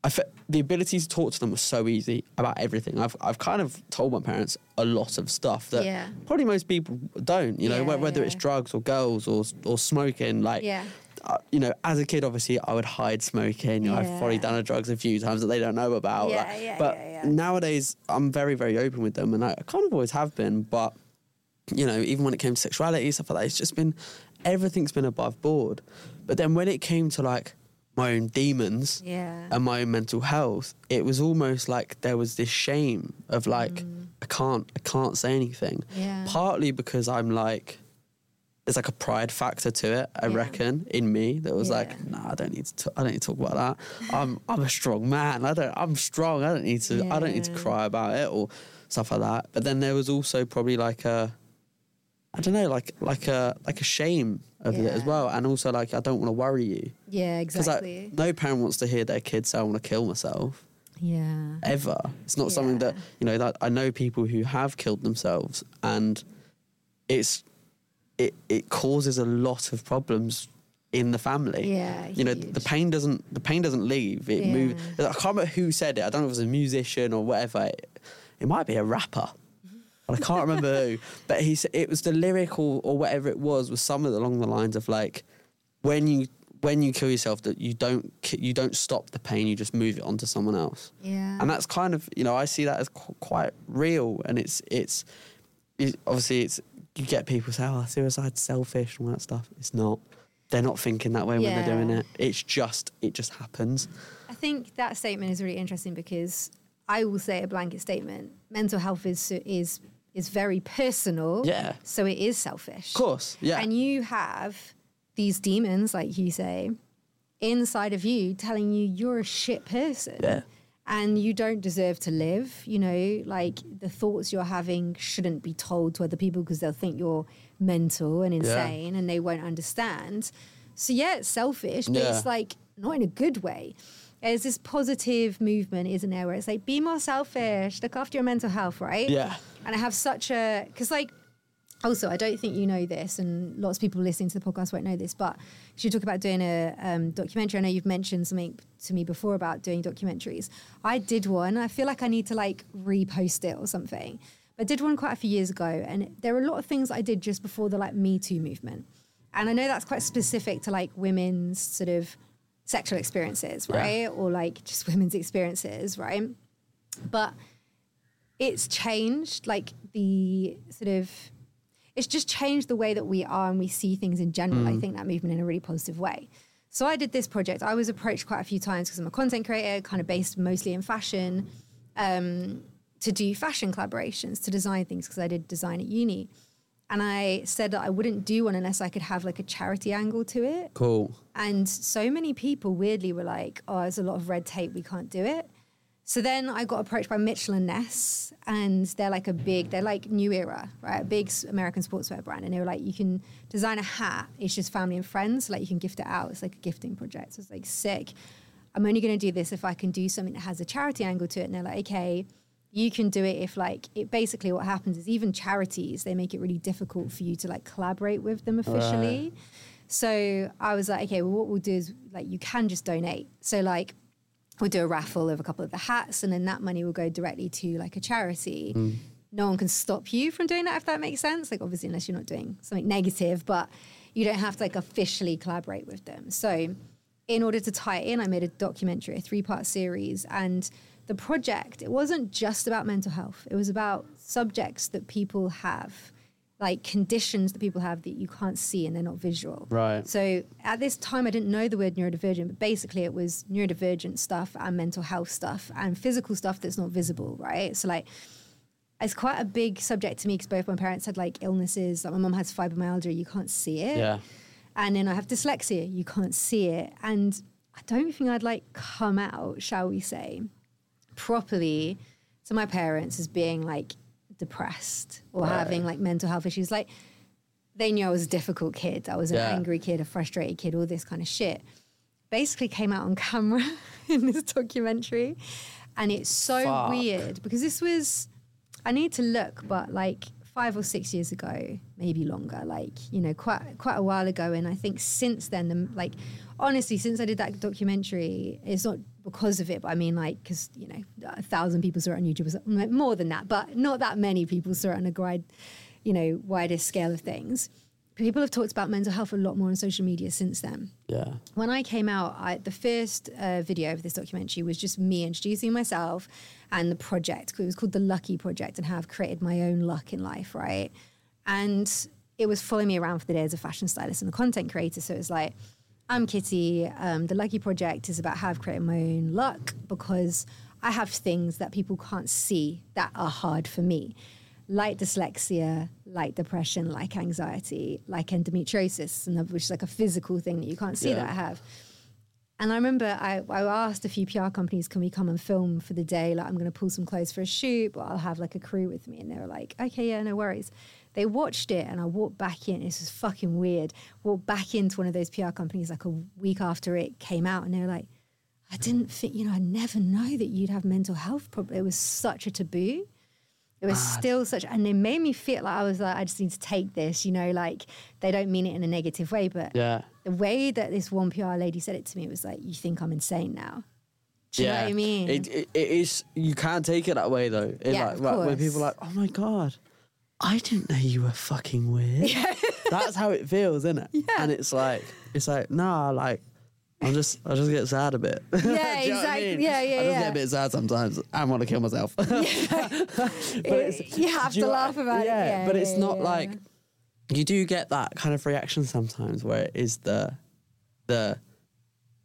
I fe- the ability to talk to them was so easy about everything. I've I've kind of told my parents a lot of stuff that Yeah. probably most people don't. You know, Yeah, whe- whether it's drugs or girls or or smoking. Like, Yeah. Uh, you know, as a kid, obviously, I would hide smoking. Know, I've probably done the drugs a few times that they don't know about. Yeah, like, yeah, but yeah, yeah. nowadays, I'm very, very open with them, and I kind of always have been. But you know, even when it came to sexuality stuff like that, it's just been everything's been above board. But then when it came to like my own demons Yeah. and my own mental health, it was almost like there was this shame of like I can't, I can't say anything. Mm. Yeah. Partly because I'm like, there's like a pride factor to it. I Yeah. reckon in me that was Yeah. like, nah, I don't need to. T- I don't need to talk about that. I'm, I'm a strong man. I don't. I'm strong. I don't need to. I don't need to cry about it or stuff like that. But then there was also probably like a, I don't know, like like a like a shame of it as well, and also like I don't want to worry you. Yeah, Because exactly. like, no parent wants to hear their kid say, "I want to kill myself." yeah. Ever. It's not something that you know. That I know people who have killed themselves, and it's it it causes a lot of problems in the family. Yeah, You know, the pain doesn't the pain doesn't leave. It Yeah. moves. I can't remember who said it. I don't know if it was a musician or whatever. It, it might be a rapper. But I can't remember who. But he said it was the lyric or, or whatever it was was something along the lines of like when you when you kill yourself that you don't you don't stop the pain you just move it onto someone else Yeah. and that's kind of you know I see that as qu- quite real and it's it's it, obviously it's you get people say oh suicide's selfish and all that stuff it's not they're not thinking that way when they're doing it it's just it just happens I think that statement is really interesting because I will say a blanket statement. Mental health is is is very personal. Yeah. So it is selfish. of course yeah And you have these demons, like you say, inside of you telling you you're a shit person. Yeah. And you don't deserve to live. You know, like the thoughts you're having shouldn't be told to other people because they'll think you're mental and insane and they won't understand. So, yeah, it's selfish, but Yeah. it's like not in a good way. There's this positive movement, isn't there, where it's like, be more selfish, look after your mental health, right? Yeah. And I have such a, because like, also, I don't think you know this, and lots of people listening to the podcast won't know this, but you talk about doing a um, documentary. I know you've mentioned something to me before about doing documentaries. I did one. I feel like I need to like repost it or something. But I did one quite a few years ago, and there are a lot of things I did just before the like Me Too movement. And I know that's quite specific to like women's sort of sexual experiences, Yeah. right? Or like just women's experiences, right? But it's changed like the sort of it's just changed the way that we are and we see things in general. I think that movement in a really positive way. So I did this project. I was approached quite a few times because I'm a content creator, kind of based mostly in fashion, um, to do fashion collaborations, to design things because I did design at uni. And I said that I wouldn't do one unless I could have like a charity angle to it. Cool. And so many people weirdly were like, oh, there's a lot of red tape, we can't do it. So then I got approached by Mitchell and Ness, and they're like a big, they're like New Era, right? A big American sportswear brand. And they were like, you can design a hat, it's just family and friends, like you can gift it out. It's like a gifting project. So it's like sick. I'm only going to do this if I can do something that has a charity angle to it. And they're like, okay, you can do it if like it basically what happens is even charities they make it really difficult for you to like collaborate with them officially so i was like okay well what we'll do is like you can just donate so like we'll do a raffle of a couple of the hats and then that money will go directly to like a charity. Mm. No one can stop you from doing that if that makes sense. Like obviously unless you're not doing something negative but you don't have to like officially collaborate with them. So in order to tie it in i made a documentary a three part series and the project it wasn't just about mental health. It was about subjects that people have like conditions that people have that you can't see and they're not visual Right. so at this time, I didn't know the word neurodivergent, but basically it was neurodivergent stuff and mental health stuff and physical stuff that's not visible, right? So like, it's quite a big subject to me because both my parents had like illnesses. Like my mum has fibromyalgia, you can't see it, Yeah. and then I have dyslexia, you can't see it, and I don't think I'd like come out, shall we say, properly to my parents as being like depressed or Right. having like mental health issues, like they knew I was a difficult kid. I was an Yeah. angry kid, a frustrated kid, all this kind of shit. Basically came out on camera in this documentary. And it's so Fuck. weird because this was, I need to look, but like five or six years ago, maybe longer, like, you know, quite quite a while ago. And I think since then, the, like, honestly, since I did that documentary, it's not because of it, but I mean, like, because, you know, a thousand people saw it on YouTube, more than that, but not that many people saw it on a wide, you know, wider scale of things. People have talked about mental health a lot more on social media since then Yeah. when I came out, I, the first uh, video of this documentary was just me introducing myself and the project. It was called the Lucky Project and how I've created my own luck in life, right? And it was following me around for the day as a fashion stylist and a content creator. So it was like, I'm Kitty. Um, the Lucky Project is about how I've created my own luck because I have things that people can't see that are hard for me, like dyslexia, like depression, like anxiety, like endometriosis, and which is like a physical thing that you can't see Yeah. that I have. And I remember I, I asked a few PR companies, can we come and film for the day? Like, I'm going to pull some clothes for a shoot, but I'll have like a crew with me. And they were like, okay, yeah, no worries. They watched it and I walked back in. This was fucking weird. Walked back into one of those PR companies like a week after it came out. And they were like, I didn't think, you know, I never know that you'd have mental health problems. It was such a taboo. It was still such, and it made me feel like I was like, I just need to take this, you know, like they don't mean it in a negative way, but Yeah. the way that this one PR lady said it to me was like, "You think I'm insane now?" Do you know what I mean? It, it, it is. You can't take it that way though. It Yeah, like, of like, when people are like, "Oh my god, I didn't know you were fucking weird." Yeah. That's how it feels, isn't it? Yeah. And it's like, it's like, nah, like. I'm just, I just get sad a bit. You know what I exactly. mean? Yeah, yeah, I just yeah. get a bit sad sometimes. I want to kill myself. but it's, you have you to know- laugh about yeah, it. Yeah, but it's not yeah. like you do get that kind of reaction sometimes where it is the, the,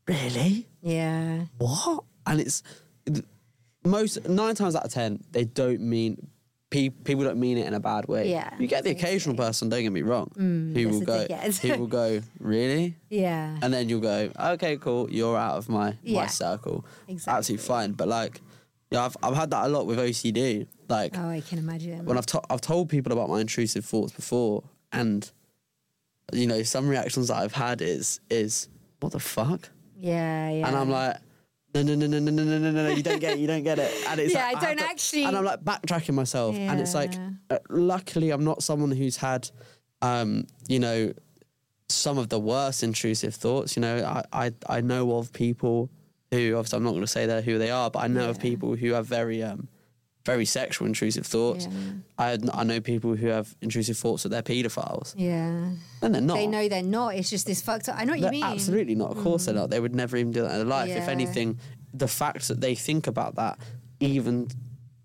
really yeah, what? And it's most nine times out of ten they don't mean pe- people don't mean it in a bad way. Yeah, you get the occasional person. Don't get me wrong. Mm, who that's will go? who will go? Really? yeah, And then you'll go, okay, cool. You're out of my my circle. Exactly. Absolutely fine. But like, yeah, I've I've had that a lot with OCD. Like oh, I can imagine. when I've to- I've told people about my intrusive thoughts before, and you know some reactions that I've had is is what the fuck, yeah, yeah, and I'm like. No, no, no, no, no, no, no, no, no, you don't get it, you don't get it. And it's Yeah, like, I don't to- actually- And I'm like backtracking myself. And it's like, uh, luckily, I'm not someone who's had, um, you know, some of the worst intrusive thoughts. You know, I, I, I know of people who, obviously, I'm not going to say that who they are, but I know of people who have very, um, very sexual intrusive thoughts. Yeah. I I know people who have intrusive thoughts that they're paedophiles, Yeah. and they're not. They know they're not. It's just this fucked up. I know what They're you mean. Mm. absolutely not. Of course they're not. They would never even do that in their life. If anything, the fact that they think about that even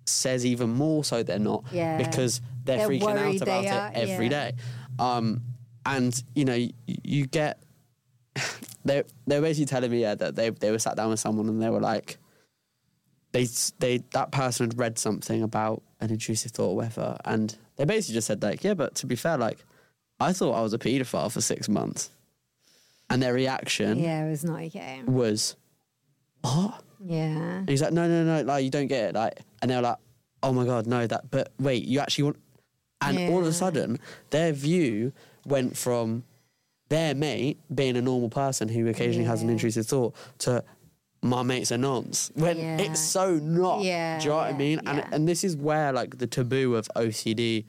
says even more so they're not Yeah. because they're, They're freaking out about it every yeah. day. Um, and you know, you, you get they they were basically telling me yeah that they they were sat down with someone and they were like they they that person had read something about an intrusive thought or whatever and they basically just said like yeah but to be fair like I thought I was a paedophile for six months and their reaction Yeah, it was not okay. was what Yeah. and he's like no no no like you don't get it like and they were like oh my god no that but wait you actually want and all of a sudden their view went from their mate being a normal person who occasionally has an intrusive thought to my mate's are nuns when Yeah. it's so not Yeah, do you know what I mean and yeah. and this is where like the taboo of OCD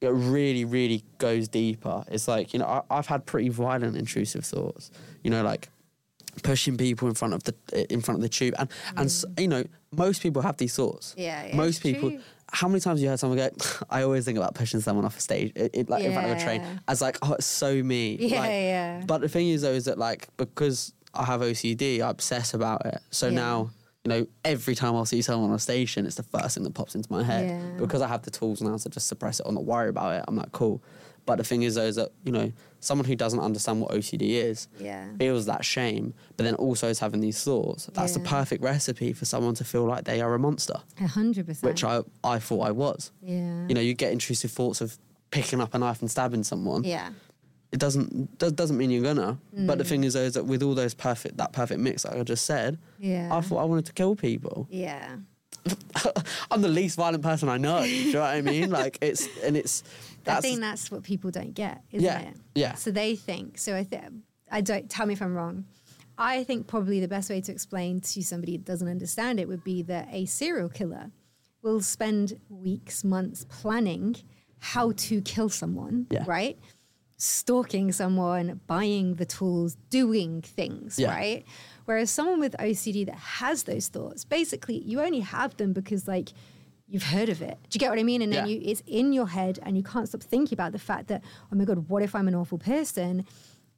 it really really goes deeper it's like you know I, I've had pretty violent intrusive thoughts you know like pushing people in front of the in front of the tube and and you know most people have these thoughts Mm. Yeah, yeah, most people true. how many times have you heard someone go i always think about pushing someone off a stage it, it- like in front of a train as like oh it's so me Yeah, Like, yeah. but the thing is though is that like because i have ocd i obsess about it so Yeah. now you know every time i see someone on a station it's the first thing that pops into my head Yeah. because i have the tools now to just suppress it or not worry about it i'm like cool but the thing is though is that you know someone who doesn't understand what ocd is Yeah. feels that shame, but then also is having these thoughts. That's the perfect recipe for someone to feel like they are a monster, A hundred percent. which I, I thought I was. Yeah. You know, you get intrusive thoughts of picking up a knife and stabbing someone. Yeah. It doesn't does, doesn't mean you're gonna. But Mm. the thing is, though, is that with all those perfect that perfect mix, like I just said, Yeah. I thought I wanted to kill people. Yeah. I'm the least violent person I know. do you know what I mean? Like it's and it's I think that's what people don't get, isn't Yeah, it? yeah. So they think. So I think I don't tell me if I'm wrong. I think probably the best way to explain to somebody that doesn't understand it would be that a serial killer will spend weeks, months planning how to kill someone, Yeah. right? Stalking someone, buying the tools, doing things, Yeah. right? Whereas someone with OCD that has those thoughts, basically, you only have them because, like, you've heard of it. Do you get what I mean? And then Yeah. you, it's in your head, and you can't stop thinking about the fact that, oh my god, what if I'm an awful person?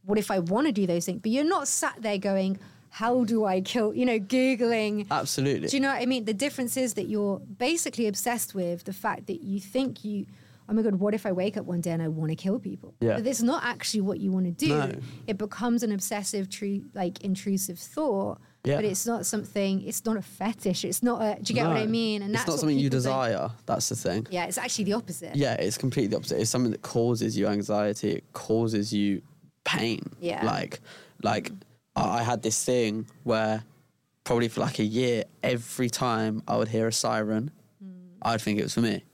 What if I want to do those things? But you're not sat there going, how do I kill? You know, googling. absolutely. Do you know what I mean? The difference is that you're basically obsessed with the fact that you think you, oh my God, what if I wake up one day and I want to kill people? Yeah. But it's not actually what you want to do. No. It becomes an obsessive, true, like intrusive thought. Yeah. But it's not something, it's not a fetish. It's not a, do you get what I mean? And it's that's not something you desire. That's the thing. Yeah, it's actually the opposite. Yeah, it's completely the opposite. It's something that causes you anxiety. It causes you pain. Yeah. Like, like I I had this thing where probably for like a year, every time I would hear a siren, Hmm. I'd think it was for me,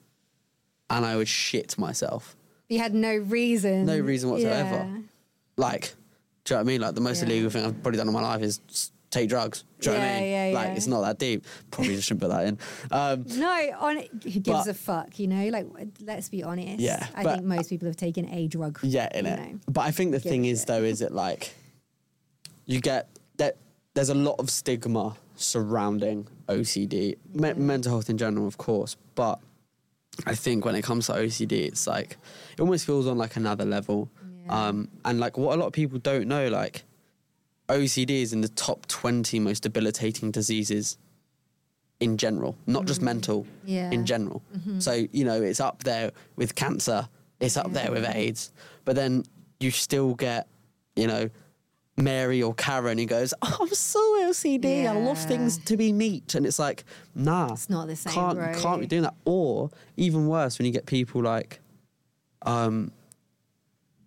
and I would shit myself. You had no reason. No reason whatsoever. Yeah. Like, do you know what I mean? Like the most Yeah. illegal thing I've probably done in my life is take drugs. Do you know what I mean? yeah, like yeah. it's not that deep. Probably just shouldn't put that in. Um, No, on who gives But- a fuck, you know? Like, let's be honest. Yeah, I but- think most people have taken a drug. Yeah, in it. know. But I think the thing is shit. though, is it like you get that there's a lot of stigma surrounding OCD, me- mental health in general, of course. But I think when it comes to OCD, it's like it almost feels on like another level. Yeah. Um, and like what a lot of people don't know, like OCD is in the top twenty most debilitating diseases in general, not just mental, Mm. Yeah. Mm-hmm. in general. So, you know, it's up there with cancer, it's up there with AIDS, but then you still get, you know, Mary or Karen who goes, oh, I'm so OCD, I love things to be neat. And it's like, nah. It's not the same, Can't, can't be doing that. Or even worse, when you get people like, um,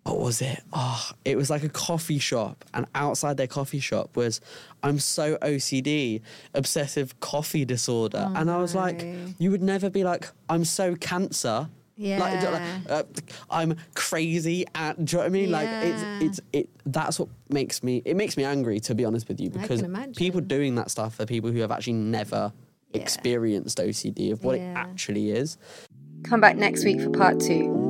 what was it? Oh, it was like a coffee shop, and outside their coffee shop was, I'm so OCD, obsessive coffee disorder. Oh, and I was like, you would never be like, I'm so cancer. Like, Yeah. like, uh, I'm crazy at. Do you know what I mean? Like it's it's it. That's what makes me. It makes me angry to be honest with you because people doing that stuff are people who have actually never Yeah. experienced OCD of what it actually is. Come back next week for part two.